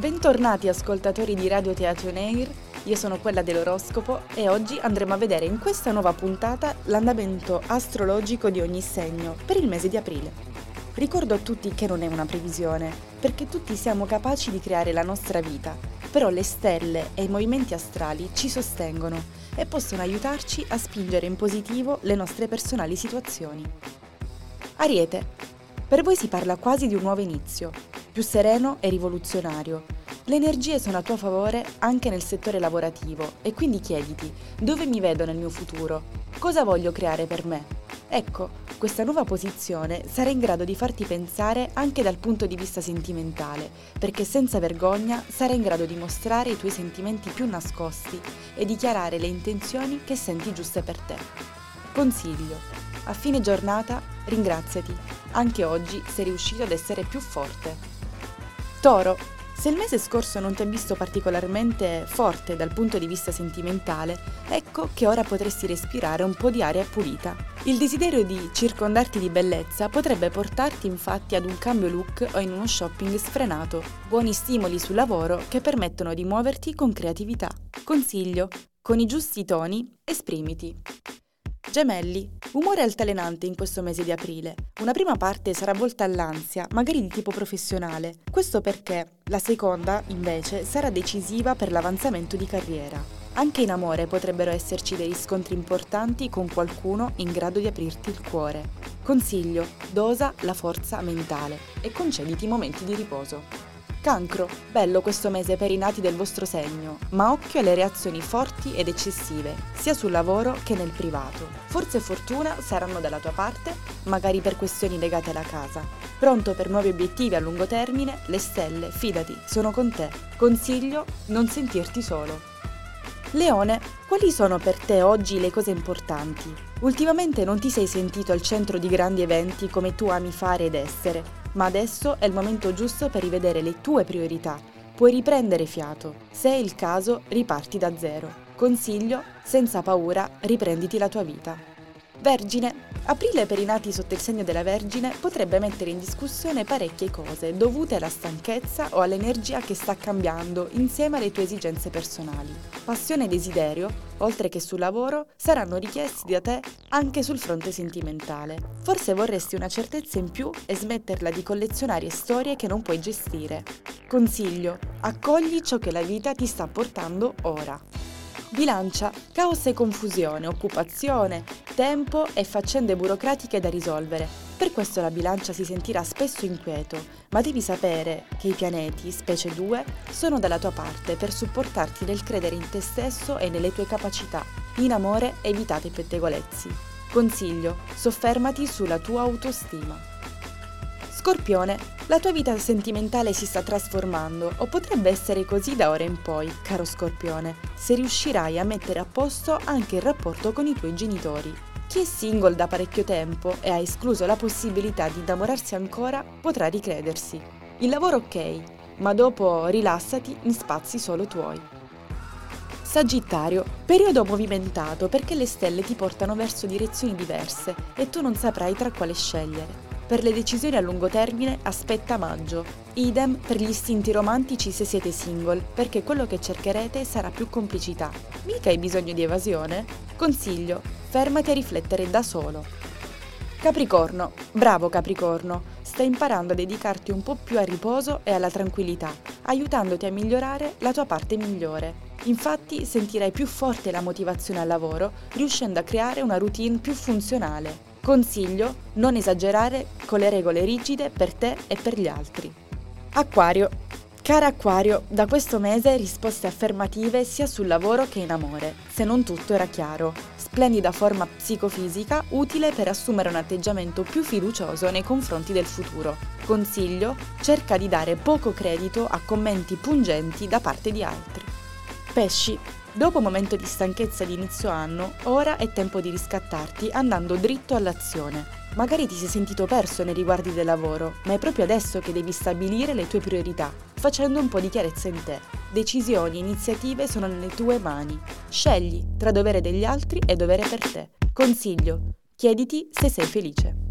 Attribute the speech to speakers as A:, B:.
A: Bentornati ascoltatori di Radio Teatro Neir, io sono quella dell'oroscopo e oggi andremo a vedere in questa nuova puntata l'andamento astrologico di ogni segno per il mese di aprile. Ricordo a tutti che non è una previsione, perché tutti siamo capaci di creare la nostra vita, però le stelle e i movimenti astrali ci sostengono e possono aiutarci a spingere in positivo le nostre personali situazioni. Ariete, per voi si parla quasi di un nuovo inizio, più sereno e rivoluzionario. Le energie sono a tuo favore anche nel settore lavorativo e quindi chiediti dove mi vedo nel mio futuro, cosa voglio creare per me. Ecco, questa nuova posizione sarà in grado di farti pensare anche dal punto di vista sentimentale, perché senza vergogna sarai in grado di mostrare i tuoi sentimenti più nascosti e dichiarare le intenzioni che senti giuste per te. Consiglio. A fine giornata ringraziati. Anche oggi sei riuscito ad essere più forte. Toro, se il mese scorso non ti ha visto particolarmente forte dal punto di vista sentimentale, ecco che ora potresti respirare un po' di aria pulita. Il desiderio di circondarti di bellezza potrebbe portarti infatti ad un cambio look o in uno shopping sfrenato, buoni stimoli sul lavoro che permettono di muoverti con creatività. Consiglio, con i giusti toni, esprimiti. Gemelli, umore altalenante in questo mese di aprile. Una prima parte sarà volta all'ansia, magari di tipo professionale. Questo perché la seconda, invece, sarà decisiva per l'avanzamento di carriera. Anche in amore potrebbero esserci dei riscontri importanti con qualcuno in grado di aprirti il cuore. Consiglio, dosa la forza mentale e concediti momenti di riposo. Cancro, bello questo mese per i nati del vostro segno, ma occhio alle reazioni forti ed eccessive, sia sul lavoro che nel privato. Forza e fortuna saranno dalla tua parte, magari per questioni legate alla casa. Pronto per nuovi obiettivi a lungo termine, le stelle, fidati, sono con te. Consiglio, non sentirti solo. Leone, quali sono per te oggi le cose importanti? Ultimamente non ti sei sentito al centro di grandi eventi come tu ami fare ed essere, ma adesso è il momento giusto per rivedere le tue priorità. Puoi riprendere fiato. Se è il caso, riparti da zero. Consiglio, senza paura, riprenditi la tua vita. Vergine. Aprile per i nati sotto il segno della Vergine potrebbe mettere in discussione parecchie cose dovute alla stanchezza o all'energia che sta cambiando insieme alle tue esigenze personali. Passione e desiderio, oltre che sul lavoro, saranno richiesti da te anche sul fronte sentimentale. Forse vorresti una certezza in più e smetterla di collezionare storie che non puoi gestire. Consiglio, accogli ciò che la vita ti sta portando ora. Bilancia caos e confusione, occupazione, tempo e faccende burocratiche da risolvere. Per questo la bilancia si sentirà spesso inquieto, ma devi sapere che i pianeti, specie 2, sono dalla tua parte per supportarti nel credere in te stesso e nelle tue capacità. In amore evitate i pettegolezzi. Consiglio, soffermati sulla tua autostima. Scorpione, la tua vita sentimentale si sta trasformando o potrebbe essere così da ora in poi, caro Scorpione, se riuscirai a mettere a posto anche il rapporto con i tuoi genitori. Chi è single da parecchio tempo e ha escluso la possibilità di innamorarsi ancora potrà ricredersi. Il lavoro ok, ma dopo rilassati in spazi solo tuoi. Sagittario, periodo movimentato perché le stelle ti portano verso direzioni diverse e tu non saprai tra quale scegliere. Per le decisioni a lungo termine aspetta maggio. Idem per gli istinti romantici se siete single, perché quello che cercherete sarà più complicità. Mica hai bisogno di evasione? Consiglio, fermati a riflettere da solo. Capricorno, bravo Capricorno, stai imparando a dedicarti un po' più al riposo e alla tranquillità, aiutandoti a migliorare la tua parte migliore. Infatti sentirai più forte la motivazione al lavoro, riuscendo a creare una routine più funzionale. Consiglio non esagerare con le regole rigide per te e per gli altri. Acquario. Cara Acquario, da questo mese risposte affermative sia sul lavoro che in amore, se non tutto era chiaro. Splendida forma psicofisica utile per assumere un atteggiamento più fiducioso nei confronti del futuro. Consiglio, cerca di dare poco credito a commenti pungenti da parte di altri. Pesci. Dopo un momento di stanchezza di inizio anno, ora è tempo di riscattarti andando dritto all'azione. Magari ti sei sentito perso nei riguardi del lavoro, ma è proprio adesso che devi stabilire le tue priorità, facendo un po' di chiarezza in te. Decisioni e iniziative sono nelle tue mani. Scegli tra dovere degli altri e dovere per te. Consiglio, chiediti se sei felice.